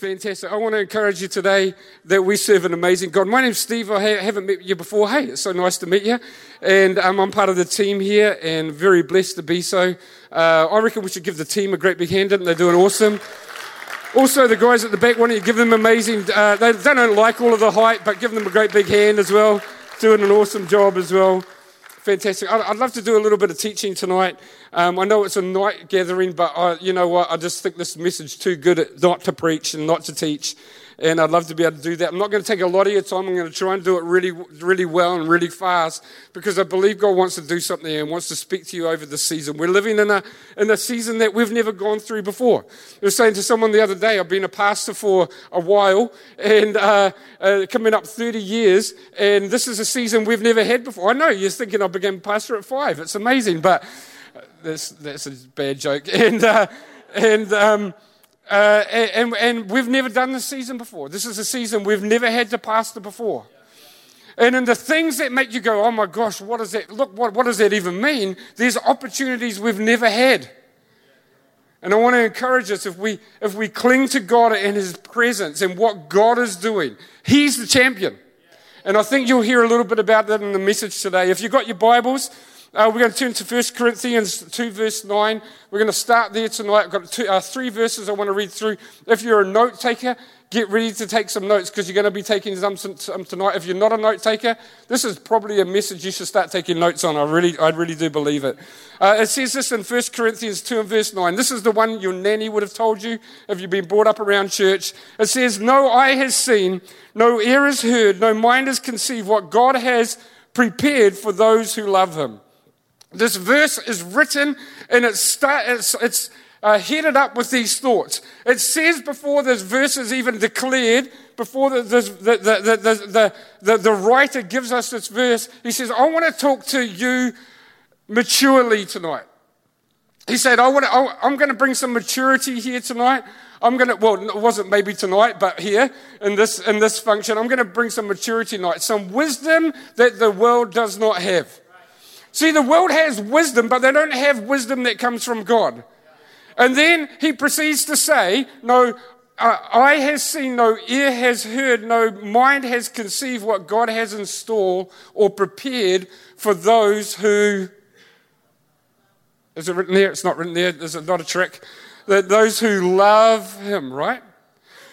Fantastic. I want to encourage you today that we serve an amazing God. My name's Steve. I haven't met you before. Hey, it's so nice to meet you. And um, I'm part of the team here and very blessed to be so. Uh, I reckon we should give the team a great big hand, and they're doing awesome. Also, the guys at the back, why don't you give them amazing? Uh, they, they don't like all of the hype, but give them a great big hand as well. Doing an awesome job as well. Fantastic. I'd love to do a little bit of teaching tonight. Um, I know it's a night gathering, but I, you know what? I just think this message too good not to preach and not to teach and I'd love to be able to do that. I'm not going to take a lot of your time. I'm going to try and do it really, really well and really fast because I believe God wants to do something and wants to speak to you over the season. We're living in a, in a season that we've never gone through before. I was saying to someone the other day, I've been a pastor for a while and uh, uh, coming up 30 years, and this is a season we've never had before. I know you're thinking I began pastor at five. It's amazing, but that's, that's a bad joke. And, uh, and, um, uh, and, and we've never done this season before. This is a season we've never had to pastor before. And in the things that make you go, oh my gosh, what does that look? What, what does that even mean? There's opportunities we've never had. And I want to encourage us if we if we cling to God and His presence and what God is doing, He's the champion. And I think you'll hear a little bit about that in the message today. If you've got your Bibles, uh, we're going to turn to 1 Corinthians 2, verse 9. We're going to start there tonight. I've got two, uh, three verses I want to read through. If you're a note taker, get ready to take some notes because you're going to be taking some, some tonight. If you're not a note taker, this is probably a message you should start taking notes on. I really, I really do believe it. Uh, it says this in 1 Corinthians 2 and verse 9. This is the one your nanny would have told you if you've been brought up around church. It says, No eye has seen, no ear has heard, no mind has conceived what God has prepared for those who love him. This verse is written and it's, start, it's, it's uh, headed up with these thoughts. It says before this verse is even declared, before the, the, the, the, the, the writer gives us this verse, he says, I want to talk to you maturely tonight. He said, I want to, I'm going to bring some maturity here tonight. I'm going to, well, it wasn't maybe tonight, but here in this, in this function, I'm going to bring some maturity tonight, some wisdom that the world does not have. See, the world has wisdom, but they don't have wisdom that comes from God. And then he proceeds to say, No, uh, eye has seen, no ear has heard, no mind has conceived what God has in store or prepared for those who. Is it written there? It's not written there. there. Is it not a trick? That those who love him, right?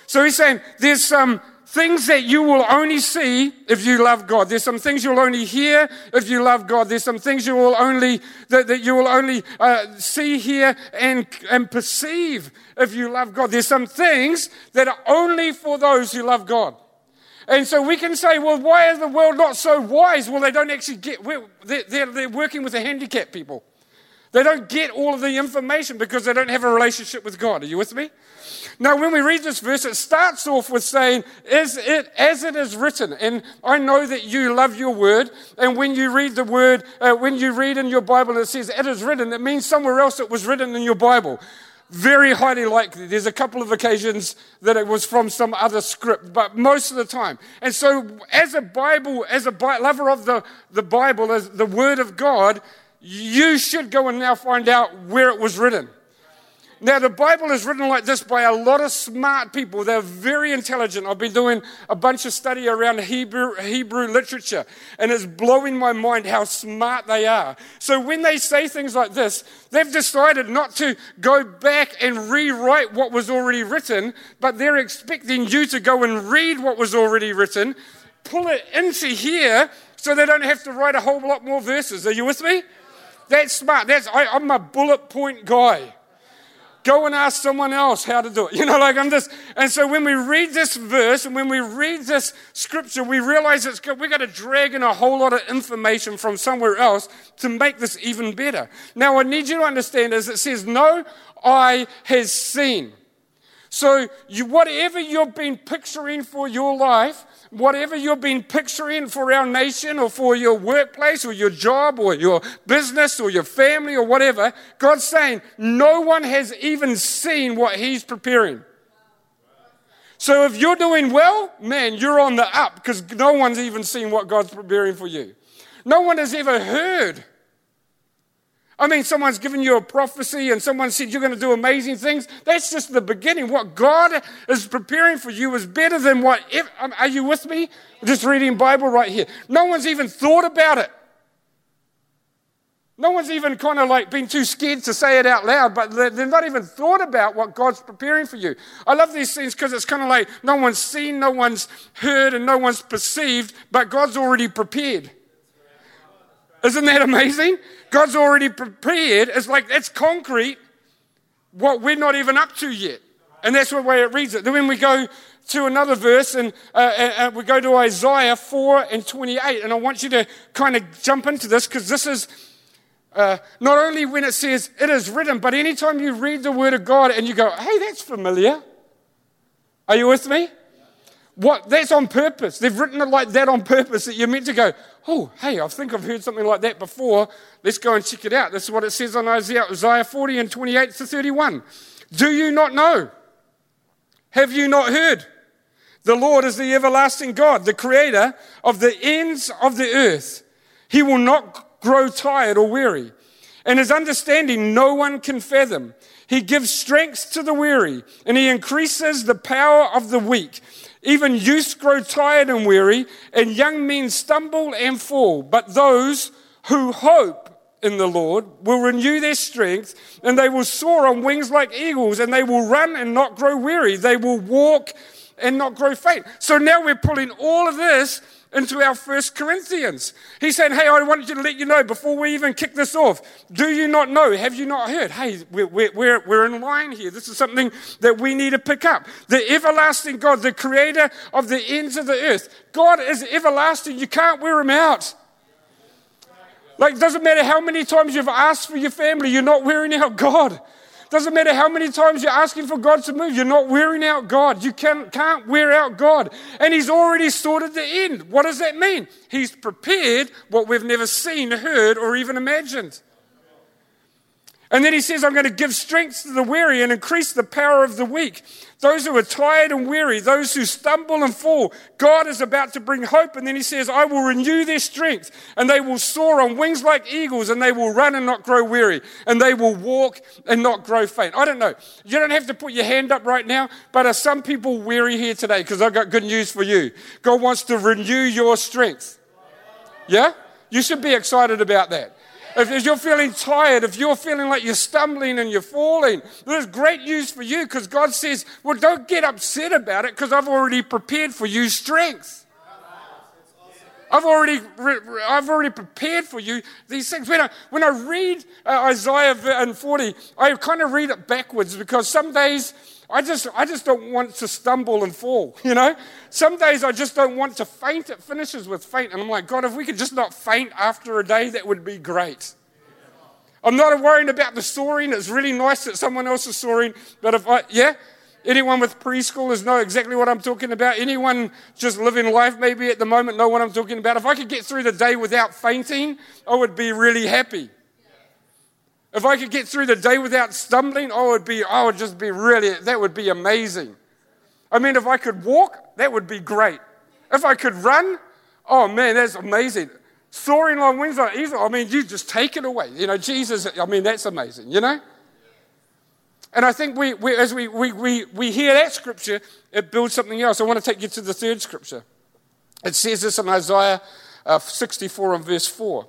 So he's saying there's some things that you will only see if you love God. There's some things you'll only hear if you love God. There's some things you will only that, that you will only uh, see, hear, and and perceive if you love God. There's some things that are only for those who love God. And so we can say, well, why is the world not so wise? Well, they don't actually get, they're, they're, they're working with the handicapped people. They don't get all of the information because they don't have a relationship with God. Are you with me? Now, when we read this verse, it starts off with saying, Is it as it is written? And I know that you love your word. And when you read the word, uh, when you read in your Bible, it says, It is written. It means somewhere else it was written in your Bible. Very highly likely. There's a couple of occasions that it was from some other script, but most of the time. And so, as a Bible, as a lover of the, the Bible, as the Word of God, you should go and now find out where it was written. Now, the Bible is written like this by a lot of smart people. They're very intelligent. I've been doing a bunch of study around Hebrew, Hebrew literature, and it's blowing my mind how smart they are. So, when they say things like this, they've decided not to go back and rewrite what was already written, but they're expecting you to go and read what was already written, pull it into here, so they don't have to write a whole lot more verses. Are you with me? That's smart. That's, I, I'm a bullet point guy. Go and ask someone else how to do it. You know, like I'm just, and so when we read this verse and when we read this scripture, we realize it's good. We've got to drag in a whole lot of information from somewhere else to make this even better. Now, I need you to understand as it says, no eye has seen. So, you, whatever you've been picturing for your life, whatever you've been picturing for our nation or for your workplace or your job or your business or your family or whatever, God's saying no one has even seen what He's preparing. So if you're doing well, man, you're on the up because no one's even seen what God's preparing for you. No one has ever heard I mean, someone's given you a prophecy and someone said you're going to do amazing things. That's just the beginning. What God is preparing for you is better than what. Um, are you with me? just reading Bible right here. No one's even thought about it. No one's even kind of like been too scared to say it out loud, but they've not even thought about what God's preparing for you. I love these things because it's kind of like no one's seen, no one's heard, and no one's perceived, but God's already prepared. Isn't that amazing? God's already prepared. It's like that's concrete, what we're not even up to yet. And that's the way it reads it. Then when we go to another verse and uh, uh, uh we go to Isaiah 4 and 28, and I want you to kind of jump into this because this is uh, not only when it says it is written, but anytime you read the word of God and you go, hey, that's familiar. Are you with me? What, that's on purpose. They've written it like that on purpose that you're meant to go, oh, hey, I think I've heard something like that before. Let's go and check it out. This is what it says on Isaiah, Isaiah 40 and 28 to 31. Do you not know? Have you not heard? The Lord is the everlasting God, the creator of the ends of the earth. He will not grow tired or weary. And his understanding no one can fathom. He gives strength to the weary, and he increases the power of the weak. Even youths grow tired and weary, and young men stumble and fall. But those who hope in the Lord will renew their strength, and they will soar on wings like eagles, and they will run and not grow weary. They will walk and not grow faint. So now we're pulling all of this into our First Corinthians. He's saying, Hey, I wanted you to let you know before we even kick this off. Do you not know? Have you not heard? Hey, we're, we're, we're in line here. This is something that we need to pick up. The everlasting God, the creator of the ends of the earth. God is everlasting. You can't wear him out. Like, it doesn't matter how many times you've asked for your family, you're not wearing out God. Doesn't matter how many times you're asking for God to move, you're not wearing out God. You can, can't wear out God. And He's already sorted the end. What does that mean? He's prepared what we've never seen, heard, or even imagined. And then he says, I'm going to give strength to the weary and increase the power of the weak. Those who are tired and weary, those who stumble and fall, God is about to bring hope. And then he says, I will renew their strength and they will soar on wings like eagles and they will run and not grow weary and they will walk and not grow faint. I don't know. You don't have to put your hand up right now, but are some people weary here today? Because I've got good news for you. God wants to renew your strength. Yeah? You should be excited about that. If you're feeling tired, if you're feeling like you're stumbling and you're falling, there's great news for you because God says, Well, don't get upset about it because I've already prepared for you strength. I've already, I've already prepared for you these things. When I, when I read uh, Isaiah and 40, I kind of read it backwards because some days I just, I just don't want to stumble and fall, you know? Some days I just don't want to faint. It finishes with faint. And I'm like, God, if we could just not faint after a day, that would be great. I'm not worrying about the soaring. It's really nice that someone else is soaring. But if I, yeah? Anyone with preschoolers know exactly what I'm talking about. Anyone just living life maybe at the moment know what I'm talking about. If I could get through the day without fainting, I would be really happy. If I could get through the day without stumbling, I would be, I would just be really, that would be amazing. I mean, if I could walk, that would be great. If I could run, oh man, that's amazing. Soaring on wings like eagles, I mean, you just take it away. You know, Jesus, I mean, that's amazing, you know? And I think we, we as we, we, we, we hear that scripture, it builds something else. I want to take you to the third scripture. It says this in Isaiah uh, 64 and verse 4.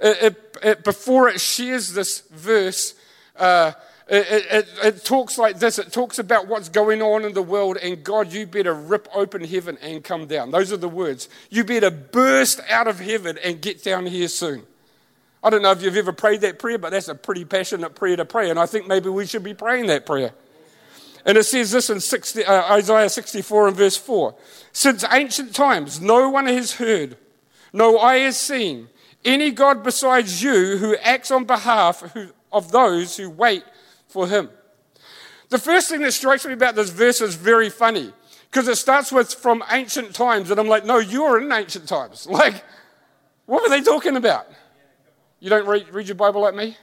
It, it, it, before it shares this verse, uh, it, it, talks like this. It talks about what's going on in the world, and God, you better rip open heaven and come down. Those are the words. You better burst out of heaven and get down here soon. I don't know if you've ever prayed that prayer, but that's a pretty passionate prayer to pray, and I think maybe we should be praying that prayer. And it says this in 60, uh, Isaiah 64 and verse 4 Since ancient times, no one has heard, no eye has seen any God besides you who acts on behalf of those who wait for him. The first thing that strikes me about this verse is very funny because it starts with from ancient times, and I'm like, no, you're in ancient times. Like, what were they talking about? You don't read, read your Bible like me?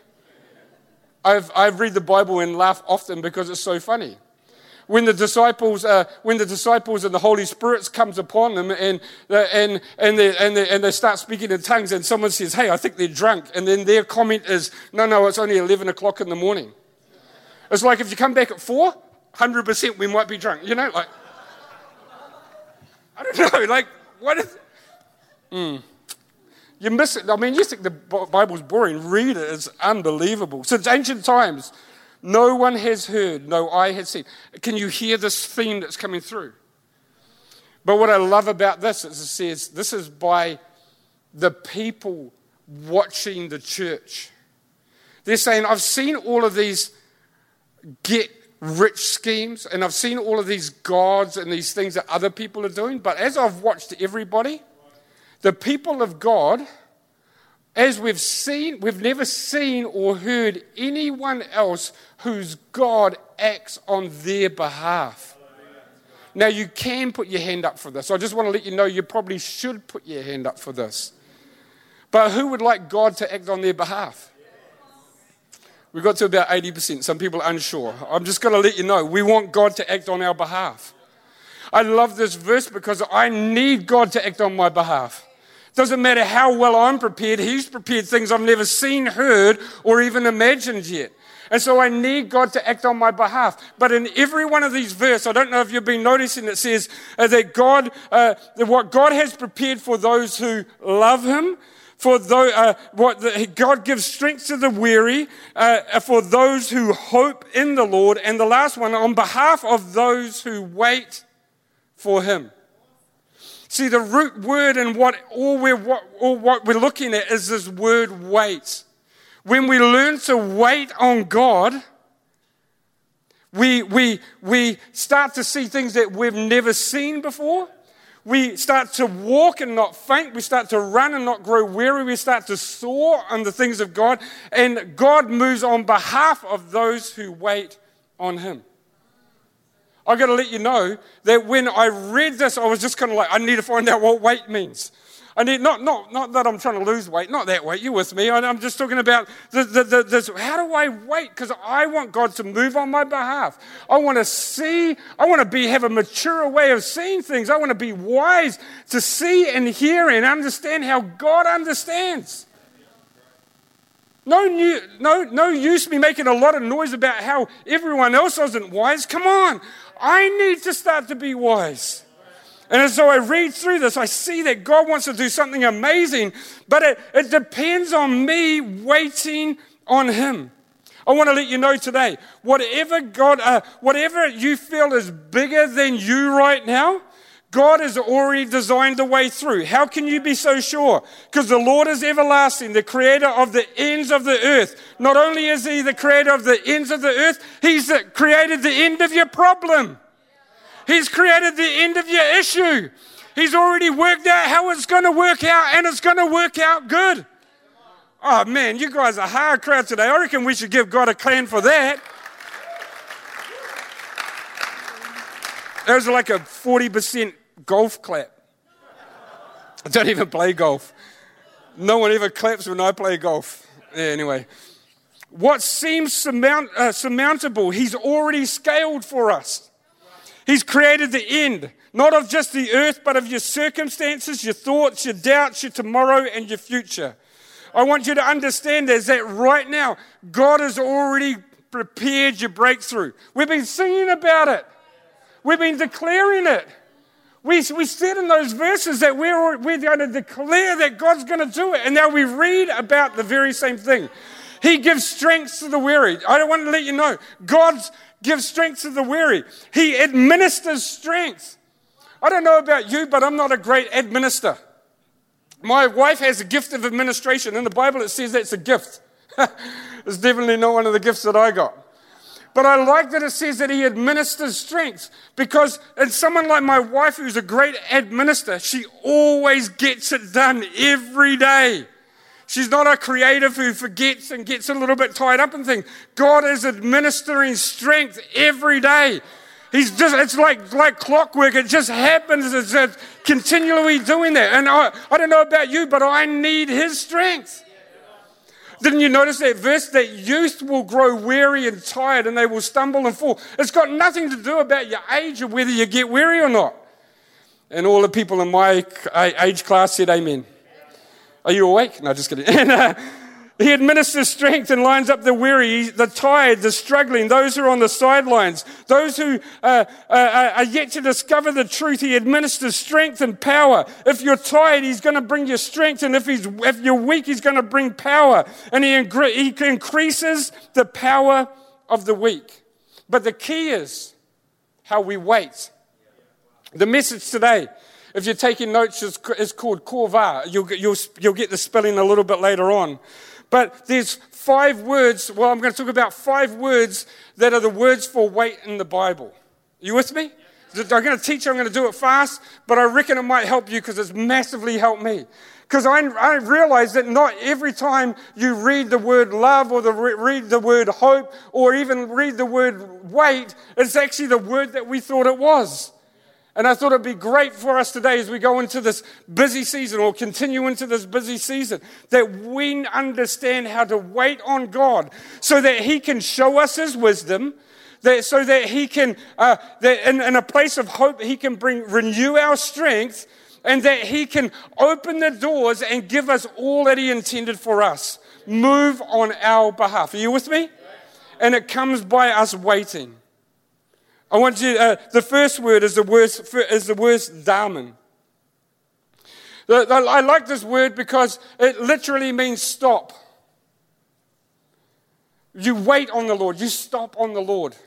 I've, I've read the Bible and laugh often because it's so funny. when the disciples, uh, when the disciples and the Holy Spirit comes upon them and, uh, and, and, they, and, they, and they start speaking in tongues and someone says, hey, I think they're drunk. And then their comment is, no, no, it's only 11 o'clock in the morning. It's like if you come back at four, 100% we might be drunk. You know, like, I don't know, like, what is, mm. You miss it. I mean, you think the Bible's boring. Read it. It's unbelievable. Since ancient times, no one has heard, no eye has seen. Can you hear this theme that's coming through? But what I love about this is it says this is by the people watching the church. They're saying, I've seen all of these get rich schemes and I've seen all of these gods and these things that other people are doing, but as I've watched everybody, the people of God, as we've seen, we've never seen or heard anyone else whose God acts on their behalf. Now, you can put your hand up for this. I just want to let you know you probably should put your hand up for this. But who would like God to act on their behalf? We got to about 80%. Some people are unsure. I'm just going to let you know we want God to act on our behalf. I love this verse because I need God to act on my behalf. Doesn't matter how well I'm prepared, He's prepared things I've never seen, heard, or even imagined yet. And so I need God to act on my behalf. But in every one of these verses, I don't know if you've been noticing, it says uh, that God, uh, that what God has prepared for those who love Him, for those, uh, what the, God gives strength to the weary, uh, for those who hope in the Lord, and the last one, on behalf of those who wait for Him. See, the root word and what all we're, what, all what we're looking at is this word wait. When we learn to wait on God, we, we, we start to see things that we've never seen before. We start to walk and not faint. We start to run and not grow weary. We start to soar on the things of God. And God moves on behalf of those who wait on Him. I've got to let you know that when I read this, I was just kind of like, I need to find out what weight means. I need, not, not, not that I'm trying to lose weight, not that weight, you with me. I'm just talking about the, the, the, this, how do I wait? Because I want God to move on my behalf. I want to see, I want to be, have a mature way of seeing things. I want to be wise to see and hear and understand how God understands. No, new, no, no use me making a lot of noise about how everyone else isn't wise. Come on. I need to start to be wise. And as so I read through this, I see that God wants to do something amazing, but it, it depends on me waiting on Him. I want to let you know today, whatever God, uh, whatever you feel is bigger than you right now, God has already designed the way through. How can you be so sure? Because the Lord is everlasting, the creator of the ends of the earth. Not only is He the creator of the ends of the earth, He's created the end of your problem. He's created the end of your issue. He's already worked out how it's going to work out, and it's going to work out good. Oh man, you guys are hard crowd today. I reckon we should give God a clap for that. There's like a 40% golf clap. I don't even play golf. No one ever claps when I play golf. Yeah, anyway, what seems surmount, uh, surmountable, He's already scaled for us. He's created the end, not of just the earth, but of your circumstances, your thoughts, your doubts, your tomorrow, and your future. I want you to understand is that right now, God has already prepared your breakthrough. We've been singing about it. We've been declaring it. We, we said in those verses that we're, we're going to declare that God's going to do it. And now we read about the very same thing. He gives strength to the weary. I don't want to let you know. God gives strength to the weary. He administers strength. I don't know about you, but I'm not a great administer. My wife has a gift of administration. In the Bible, it says that's a gift. it's definitely not one of the gifts that I got. But I like that it says that he administers strength because, and someone like my wife, who's a great administrator, she always gets it done every day. She's not a creative who forgets and gets a little bit tied up in things. God is administering strength every day. He's just, it's like, like clockwork. It just happens. It's, it's continually doing that. And I, I don't know about you, but I need his strength. Didn't you notice that verse? That youth will grow weary and tired and they will stumble and fall. It's got nothing to do about your age or whether you get weary or not. And all the people in my age class said amen. Are you awake? No, just kidding. Uh, he administers strength and lines up the weary, the tired, the struggling, those who are on the sidelines, those who uh, uh, uh, are yet to discover the truth. He administers strength and power. If you're tired, he's going to bring you strength. And if, he's, if you're weak, he's going to bring power. And he, he increases the power of the weak. But the key is how we wait. The message today if you're taking notes, is, called Korva. You'll, you'll, you'll get the spelling a little bit later on. But there's five words. Well, I'm going to talk about five words that are the words for wait in the Bible. Are you with me? I'm going to teach you, I'm going to do it fast, but I reckon it might help you because it's massively helped me. Because I, I realize that not every time you read the word love or the, read the word hope or even read the word wait, it's actually the word that we thought it was. And I thought it'd be great for us today as we go into this busy season or continue into this busy season that we understand how to wait on God so that He can show us His wisdom, that, so that He can, uh, that in, in a place of hope, He can bring, renew our strength and that He can open the doors and give us all that He intended for us. Move on our behalf. Are you with me? And it comes by us waiting. I want you, uh, the first word is the word, is the word damen. I like this word because it literally means stop. You wait on the Lord, you stop on the Lord.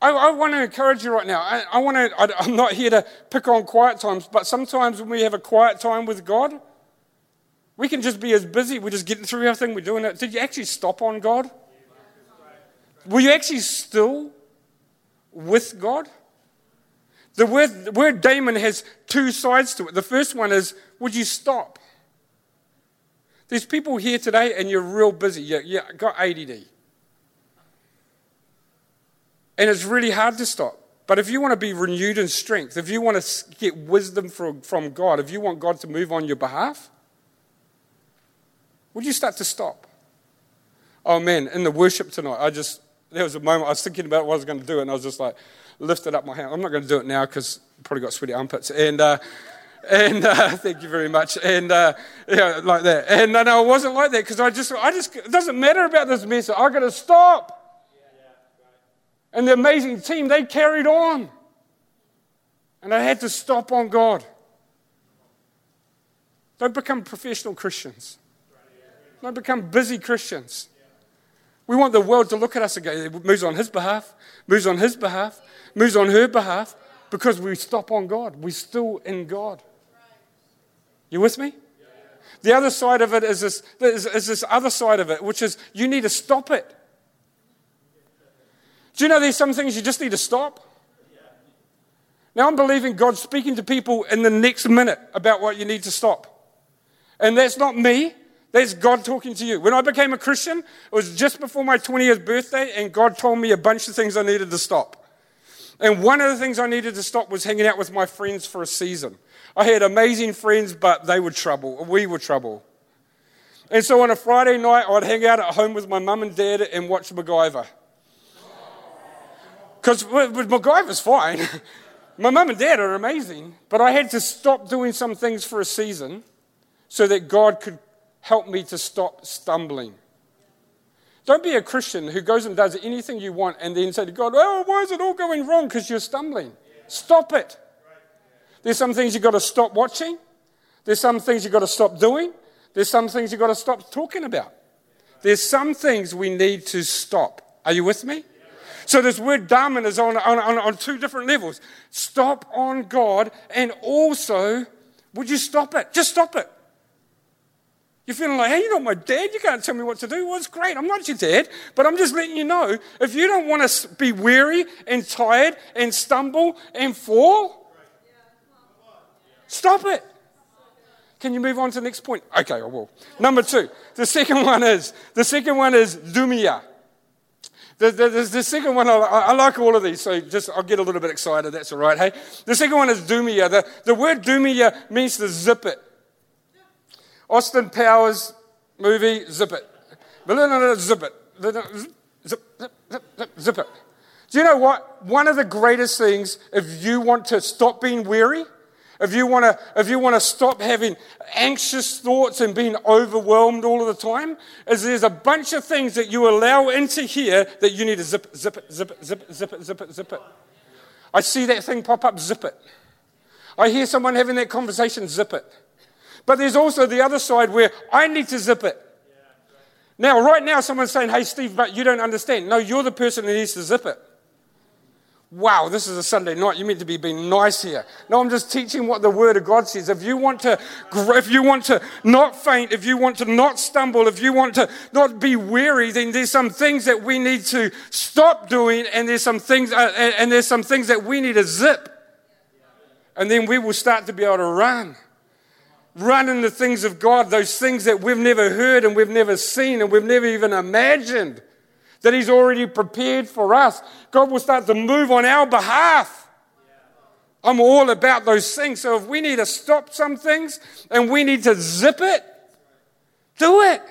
I, I want to encourage you right now. I, I want to, I, I'm not here to pick on quiet times, but sometimes when we have a quiet time with God, we can just be as busy. We're just getting through everything. We're doing it. Did you actually stop on God? Were you actually still with God? The word, the word damen has two sides to it. The first one is, would you stop? There's people here today and you're real busy. You, you got ADD. And it's really hard to stop. But if you want to be renewed in strength, if you want to get wisdom from, from God, if you want God to move on your behalf, would you start to stop? Oh man, in the worship tonight, I just there was a moment I was thinking about what I was going to do, and I was just like, lifted up my hand. I'm not going to do it now because probably got sweaty armpits. And, uh, and uh, thank you very much. And uh, yeah, like that. And no, no, it wasn't like that because I just, I just, it doesn't matter about this mess. I got to stop. And the amazing team, they carried on. And I had to stop on God. Don't become professional Christians. Don't become busy Christians. We want the world to look at us again. It moves on his behalf, moves on his behalf, moves on her behalf, because we stop on God. We're still in God. You with me? The other side of it is this, is, is this other side of it, which is you need to stop it. Do you know there's some things you just need to stop? Now I'm believing God's speaking to people in the next minute about what you need to stop. And that's not me. That's God talking to you. When I became a Christian, it was just before my 20th birthday, and God told me a bunch of things I needed to stop. And one of the things I needed to stop was hanging out with my friends for a season. I had amazing friends, but they were trouble. We were trouble. And so on a Friday night, I'd hang out at home with my mum and dad and watch MacGyver. Because MacGyver's fine. my mum and dad are amazing, but I had to stop doing some things for a season so that God could help me to stop stumbling. Don't be a Christian who goes and does anything you want and then say to God, Oh, why is it all going wrong? Because you're stumbling. Stop it. There's some things you've got to stop watching. There's some things you've got to stop doing. There's some things you've got to stop talking about. There's some things we need to stop. Are you with me? So this word damen is on, on, on, on two different levels. Stop on God and also, would you stop it? Just stop it. You're feeling like, hey, you're not my dad. You can't tell me what to do. Well, it's great. I'm not your dad. But I'm just letting you know if you don't want to be weary and tired and stumble and fall, stop it. Can you move on to the next point? Okay, I will. Number two. The second one is the second one is dumia. The, the, the, the second one, I, I, like all of these, so just I'll get a little bit excited. That's all right. Hey, the second one is dumia. The, the word dumia means to zip it. Austin Powers movie, zip it. Zip it. Zip, zip, zip, zip, zip it. Do you know what? One of the greatest things, if you want to stop being weary, if you want to, if you want to stop having anxious thoughts and being overwhelmed all of the time, is there's a bunch of things that you allow into here that you need to zip, zip it, zip it, zip it, zip it, zip it, zip it. I see that thing pop up, zip it. I hear someone having that conversation, zip it. But there's also the other side where I need to zip it. Now, right now, someone's saying, hey, Steve, but you don't understand. No, you're the person who needs to zip it. Wow, this is a Sunday night. You meant to be being nice here. No, I'm just teaching what the Word of God says. If you want to, if you want to not faint, if you want to not stumble, if you want to not be weary, then there's some things that we need to stop doing, and there's some things, uh, and there's some things that we need to zip, and then we will start to be able to run, run in the things of God, those things that we've never heard and we've never seen and we've never even imagined that He's already prepared for us. God will start to move on our behalf. I'm all about those things. So if we need to stop some things and we need to zip it, do it.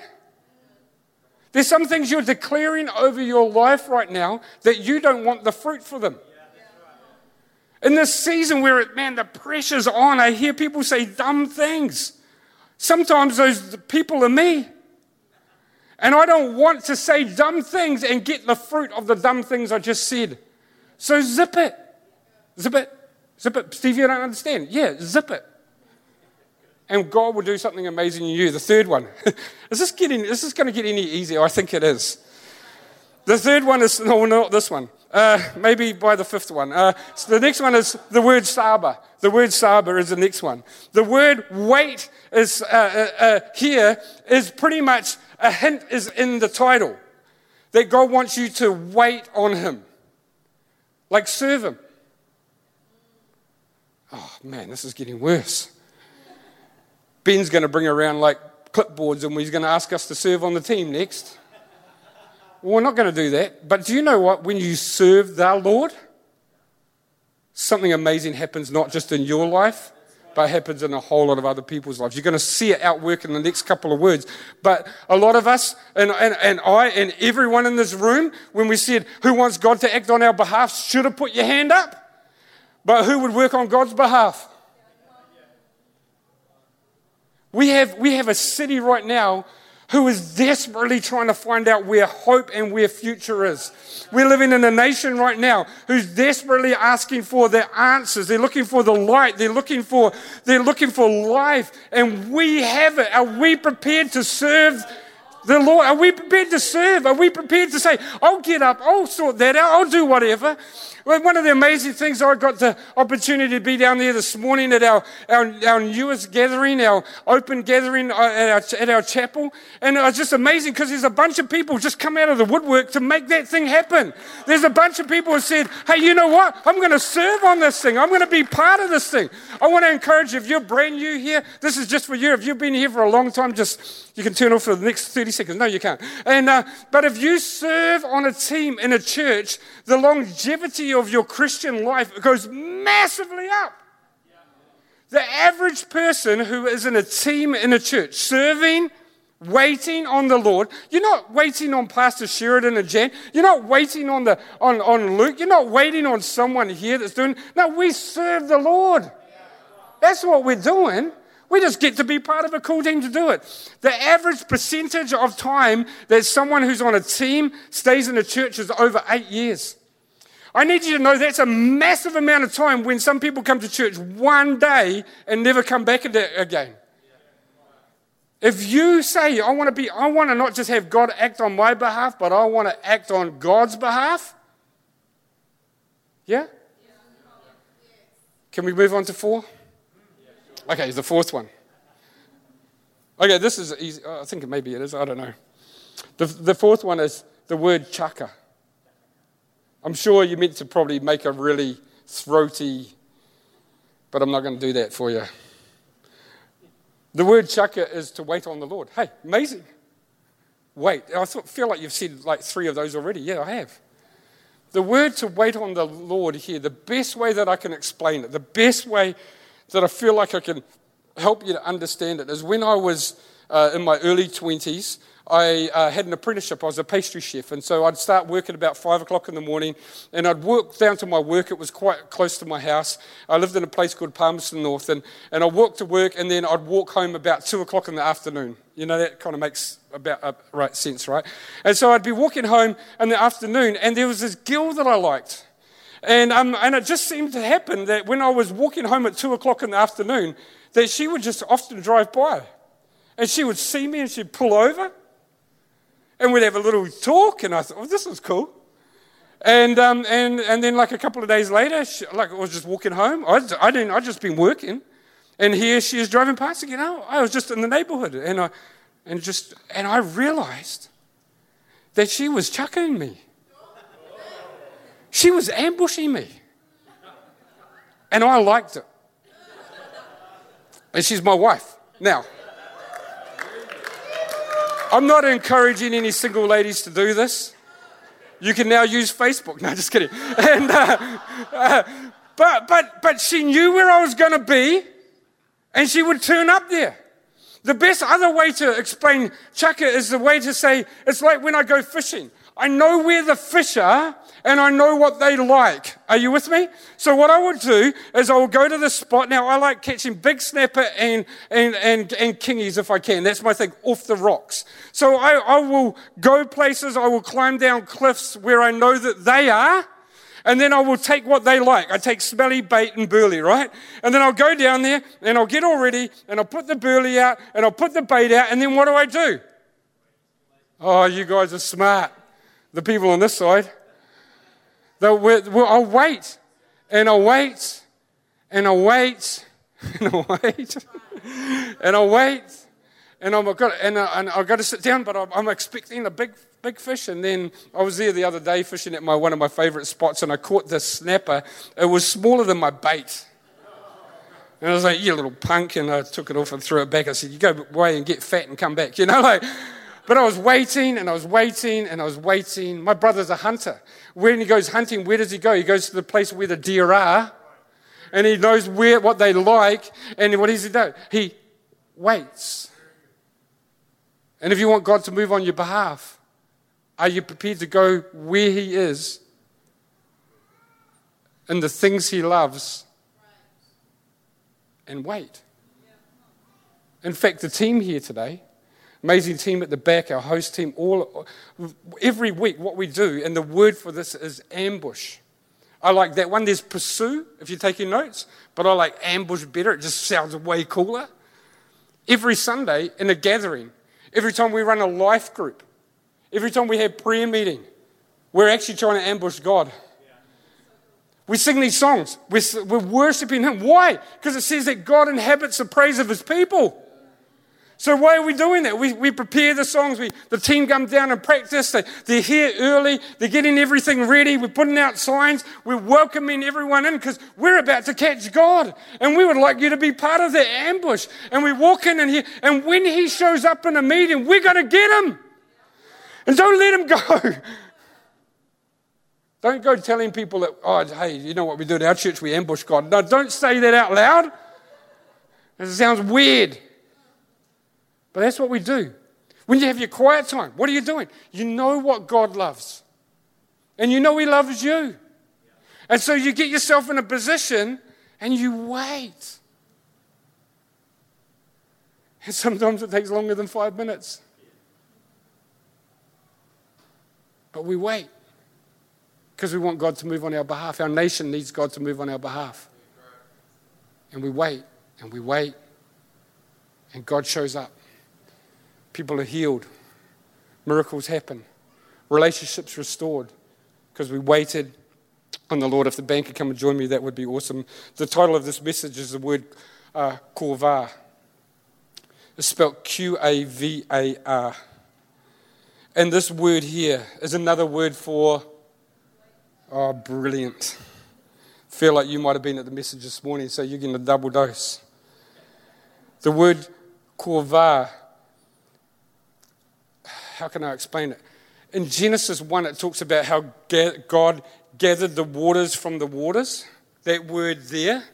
There's some things you're declaring over your life right now that you don't want the fruit for them. In this season where, it, man, the pressure's on, I hear people say dumb things. Sometimes those people are me. And I don't want to say dumb things and get the fruit of the dumb things I just said. So zip it. Zip it. Zip it. Steve, you don't understand. Yeah, zip it. And God will do something amazing in you. The third one. is this getting, is this going to get any easier? I think it is. The third one is, no, not this one. Uh, maybe by the fifth one. Uh, so the next one is the word Saba. The word Saba is the next one. The word wait is uh, uh, uh here is pretty much a hint is in the title that God wants you to wait on Him, like serve Him. Oh man, this is getting worse. Ben's going to bring around like clipboards and he's going to ask us to serve on the team next. We're not going to do that. But do you know what? When you serve the Lord, something amazing happens not just in your life, but happens in a whole lot of other people's lives. You're going to see it outwork in the next couple of words. But a lot of us, and, and, and I, and everyone in this room, when we said, Who wants God to act on our behalf, should have put your hand up. But who would work on God's behalf? We have, we have a city right now who is desperately trying to find out where hope and where future is. We're living in a nation right now who's desperately asking for their answers. They're looking for the light. They're looking for, they're looking for life. And we have it. Are we prepared to serve the Lord? Are we prepared to serve? Are we prepared to say, I'll get up, I'll sort that out, I'll do whatever? One of the amazing things I got the opportunity to be down there this morning at our, our, our newest gathering, our open gathering uh, at our, at our chapel. And it was just amazing because there's a bunch of people just come out of the woodwork to make that thing happen. There's a bunch of people who said, hey, you know what? I'm going to serve on this thing. I'm going to be part of this thing. I want to encourage you, if you're brand new here, this is just for you. If you've been here for a long time, just you can turn off for the next 30 seconds. No, you can't. And, uh, but if you serve on a team in a church, the longevity of your Christian life goes massively up. The average person who is in a team in a church, serving, waiting on the Lord, you're not waiting on Pastor Sheridan and Jan. You're not waiting on, the, on, on Luke. You're not waiting on someone here that's doing. No, we serve the Lord. That's what we're doing. We just get to be part of a cool team to do it. The average percentage of time that someone who's on a team stays in a church is over eight years. I need you to know that's a massive amount of time when some people come to church one day and never come back again. If you say, I want to be, I want to not just have God act on my behalf, but I want to act on God's behalf. Yeah? Can we move on to four? Okay, the fourth one. Okay, this is easy. I think maybe it is. I don't know. The, the fourth one is the word chaka. I'm sure you meant to probably make a really throaty, but I'm not going to do that for you. The word chaka is to wait on the Lord. Hey, amazing. Wait. I thought, feel like you've said like three of those already. Yeah, I have. The word to wait on the Lord here, the best way that I can explain it, the best way that I feel like I can help you to understand it is when I was uh, in my early 20s, I uh, had an apprenticeship. I was a pastry chef. And so I'd start work at about five o'clock in the morning and I'd walk down to my work. It was quite close to my house. I lived in a place called Palmerston North. And, and I'd walk to work and then I'd walk home about two o'clock in the afternoon. You know, that kind of makes about uh, right sense, right? And so I'd be walking home in the afternoon and there was this girl that I liked. And, um, and it just seemed to happen that when I was walking home at two o'clock in the afternoon, that she would just often drive by. And she would see me and she'd pull over and we'd have a little talk, and I thought, oh, this is cool. And, um, and, and then, like a couple of days later, she, like I was just walking home. I, I didn't, I'd just been working. And here she is driving past again. Oh, I was just in the neighborhood. And I, and just, and I realized that she was chucking me. She was ambushing me. And I liked it. And she's my wife. Now, I'm not encouraging any single ladies to do this. You can now use Facebook. No, just kidding. And, uh, uh, but, but, but she knew where I was going to be, and she would turn up there. The best other way to explain chaka is the way to say it's like when I go fishing. I know where the fish are and I know what they like. Are you with me? So what I would do is I will go to the spot. Now I like catching big snapper and, and, and, and kingies if I can. That's my thing, off the rocks. So I, I will go places, I will climb down cliffs where I know that they are. And then I will take what they like. I take smelly bait and burley, right? And then I'll go down there and I'll get all ready and I'll put the burley out and I'll put the bait out. And then what do I do? Oh, you guys are smart the people on this side. They'll, I'll wait and I'll wait and I'll wait and I'll wait and I'll wait and I'm got uh, and, I, and I've got to sit down, but I'm, I'm, expecting a big big fish. And then I was there the other day fishing at my one of my favourite spots, and I caught this snapper. It was smaller than my bait. And I was like, "You little punk!" And I took it off and threw it back. I said, "You go away and get fat and come back." You know, like but I was waiting and I was waiting and I was waiting. My brother's a hunter. When he goes hunting, where does he go? He goes to the place where the deer are and he knows where, what they like. And what does he do? He waits. And if you want God to move on your behalf, are you prepared to go where he is and the things he loves and wait? In fact, the team here today, Amazing team at the back, our host team, all every week what we do, and the word for this is ambush. I like that one. There's pursue, if you're taking notes, but I like ambush better. It just sounds way cooler. Every Sunday in a gathering, every time we run a life group, every time we have prayer meeting, we're actually trying to ambush God. We sing these songs. We're, we're worshiping Him. Why? Because it says that God inhabits the praise of His people. So why are we doing that? We, we prepare the songs. We, the team comes down and practice. They, they're here early. They're getting everything ready. We're putting out signs. We're welcoming everyone in because we're about to catch God. And we would like you to be part of that ambush. And we walk in and, he, and when he shows up in a meeting, we're going to get him. And don't let him go. Don't go telling people that, oh, hey, you know what we do at our church? We ambush God. No, don't say that out loud. It sounds weird. But that's what we do. When you have your quiet time, what are you doing? You know what God loves. And you know He loves you. And so you get yourself in a position and you wait. And sometimes it takes longer than five minutes. But we wait because we want God to move on our behalf. Our nation needs God to move on our behalf. And we wait and we wait, and God shows up. People are healed. Miracles happen. Relationships restored because we waited on the Lord. If the band could come and join me, that would be awesome. The title of this message is the word uh, Qvar. It's spelled Q A V A R. And this word here is another word for, oh, brilliant. Feel like you might have been at the message this morning, so you're getting a double dose. The word Qvar how can I explain it? In Genesis 1, it talks about how God gathered the waters from the waters. That word there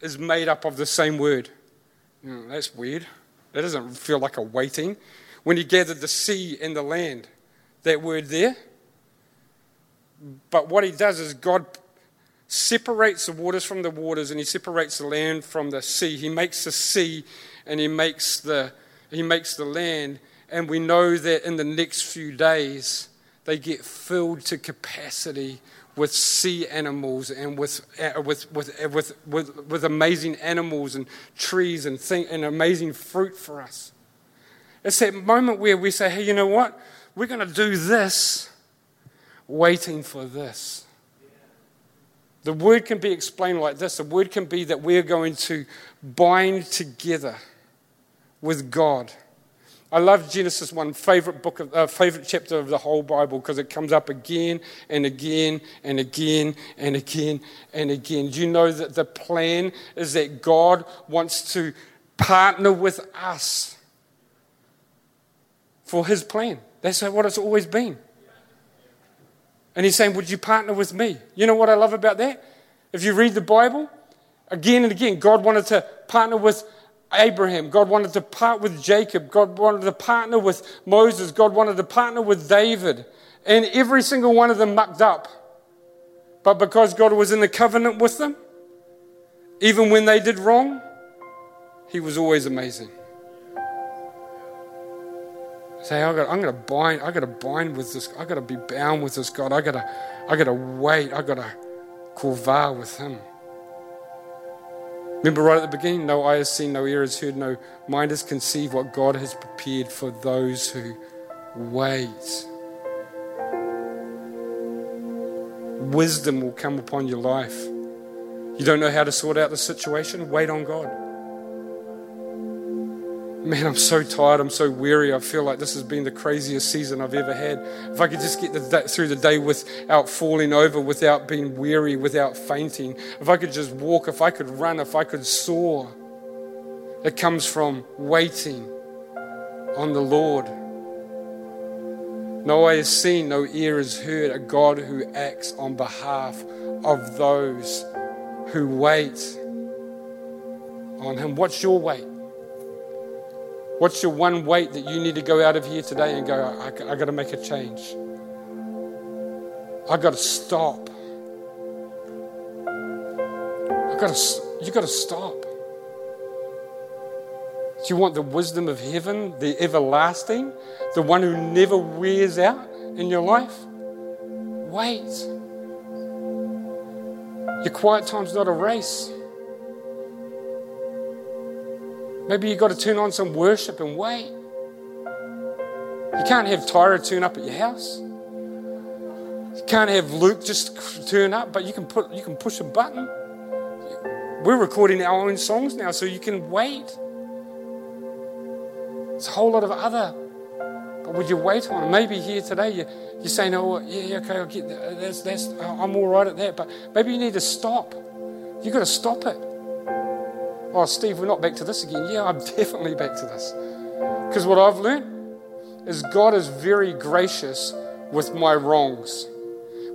is made up of the same word. that's weird. That doesn't feel like a waiting. When he gathered the sea and the land, that word there. But what he does is God separates the waters from the waters and he separates the land from the sea. He makes the sea and he makes the, he makes the land. And we know that in the next few days, they get filled to capacity with sea animals and with, uh, with, uh, with, with, with, amazing animals and trees and, thing, and amazing fruit for us. It's that moment where we say, hey, you know what? We're going to do this, waiting for this. The word can be explained like this the word can be that we're going to bind together with God I love Genesis 1, favorite book of, uh, favorite chapter of the whole Bible because it comes up again and again and again and again and again. Do you know that the plan is that God wants to partner with us for his plan? That's what it's always been. And he's saying, Would you partner with me? You know what I love about that? If you read the Bible, again and again, God wanted to partner with Abraham. God wanted to part with Jacob. God wanted to partner with Moses. God wanted to partner with David. And every single one of them mucked up. But because God was in the covenant with them, even when they did wrong, He was always amazing. Say, I got, I'm going to bind. I got to bind with this. I got to be bound with this God. I got to, I got to wait. I got to qavah with Him. Remember right at the beginning, no eye has seen, no ear has heard, no mind has conceived what God has prepared for those who wait. Wisdom will come upon your life. You don't know how to sort out the situation? Wait on God. Man, I'm so tired. I'm so weary. I feel like this has been the craziest season I've ever had. If I could just get the, through the day without falling over, without being weary, without fainting, if I could just walk, if I could run, if I could soar, it comes from waiting on the Lord. No eye has seen, no ear has heard a God who acts on behalf of those who wait on Him. What's your wait? What's your one weight that you need to go out of here today and go, I, I, got to make a change? I got to stop. I got to, you got to stop. Do you want the wisdom of heaven, the everlasting, the one who never wears out in your life? Wait. Your quiet time's not a race. Maybe you've got to turn on some worship and wait. You can't have Tyra turn up at your house. You can't have Luke just turn up, but you can put you can push a button. We're recording our own songs now, so you can wait. There's a whole lot of other. But would you wait on? Maybe here today you, you're saying, "Oh, yeah, okay, I'll get that. Uh, that's, that's, I'm all right at that." But maybe you need to stop. You've got to stop it. Oh, Steve, we're not back to this again. Yeah, I'm definitely back to this. Because what I've learned is God is very gracious with my wrongs.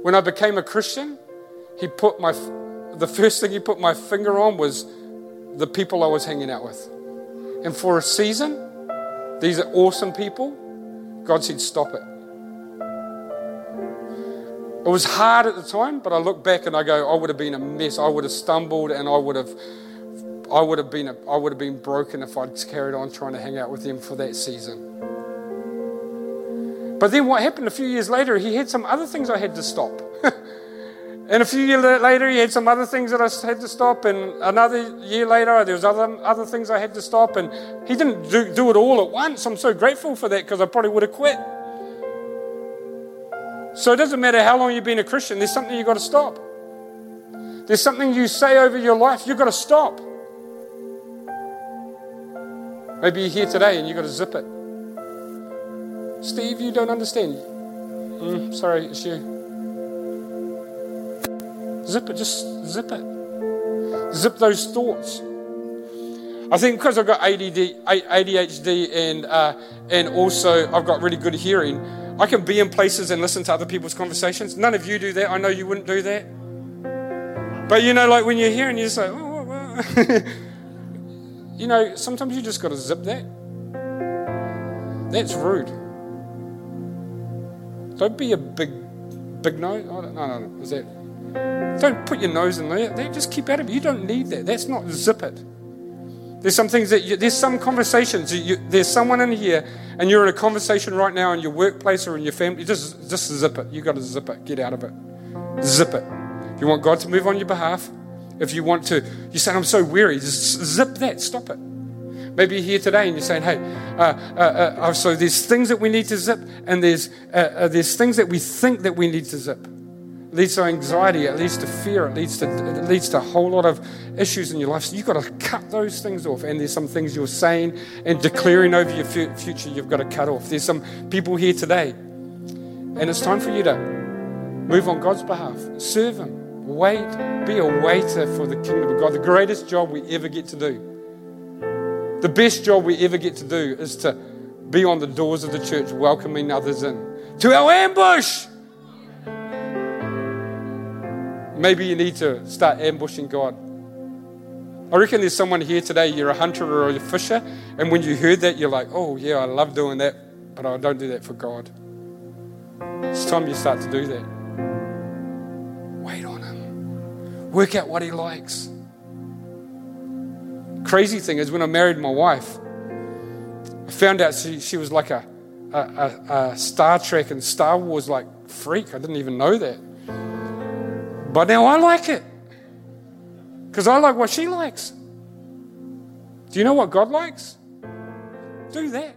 When I became a Christian, He put my, the first thing He put my finger on was the people I was hanging out with. And for a season, these are awesome people. God said, stop it. It was hard at the time, but I look back and I go, I would have been a mess. I would have stumbled and I would have I would have been, I would have been broken if I'd carried on trying to hang out with him for that season. But then what happened a few years later, he had some other things I had to stop. and a few years later, he had some other things that I had to stop. And another year later, there was other, other things I had to stop. And he didn't do, do it all at once. I'm so grateful for that because I probably would have quit. So it doesn't matter how long you've been a Christian, there's something you've got to stop. There's something you say over your life, you've got to stop. Maybe you're here today and you've got to zip it. Steve, you don't understand. Mm, sorry, it's you. Zip it, just zip it. Zip those thoughts. I think because I've got ADD, ADHD and, uh, and also I've got really good hearing, I can be in places and listen to other people's conversations. None of you do that. I know you wouldn't do that. But you know, like when you're hearing, you're just like, oh, you know, sometimes you just got to zip that. That's rude. Don't be a big, big nose. Oh, no, no, no. Is that? Don't put your nose in there. They just keep out of it. You don't need that. That's not zip it. There's some things that you, there's some conversations. You, there's someone in here, and you're in a conversation right now in your workplace or in your family. Just, just zip it. You got to zip it. Get out of it. Zip it. If you want God to move on your behalf, if you want to, you say, "I'm so weary." Just zip that. Stop it. Maybe you're here today and you're saying, "Hey, uh, uh, uh, so there's things that we need to zip, and there's uh, uh, there's things that we think that we need to zip." It leads to anxiety, it leads to fear, it leads to, it leads to a whole lot of issues in your life. So you've got to cut those things off. And there's some things you're saying and declaring over your future you've got to cut off. There's some people here today, and it's time for you to move on God's behalf, serve Him, wait, be a waiter for the kingdom of God. The greatest job we ever get to do, the best job we ever get to do is to be on the doors of the church welcoming others in to our ambush. Maybe you need to start ambushing God. I reckon there's someone here today, you're a hunter or a fisher, and when you heard that, you're like, oh, yeah, I love doing that, but I don't do that for God. It's time you start to do that. Wait on work out what He likes. Crazy thing is, when I married my wife, I found out she, she was like a, a, a, a Star Trek and Star Wars like freak. I didn't even know that. But now I like it because I like what she likes. Do you know what God likes? Do that.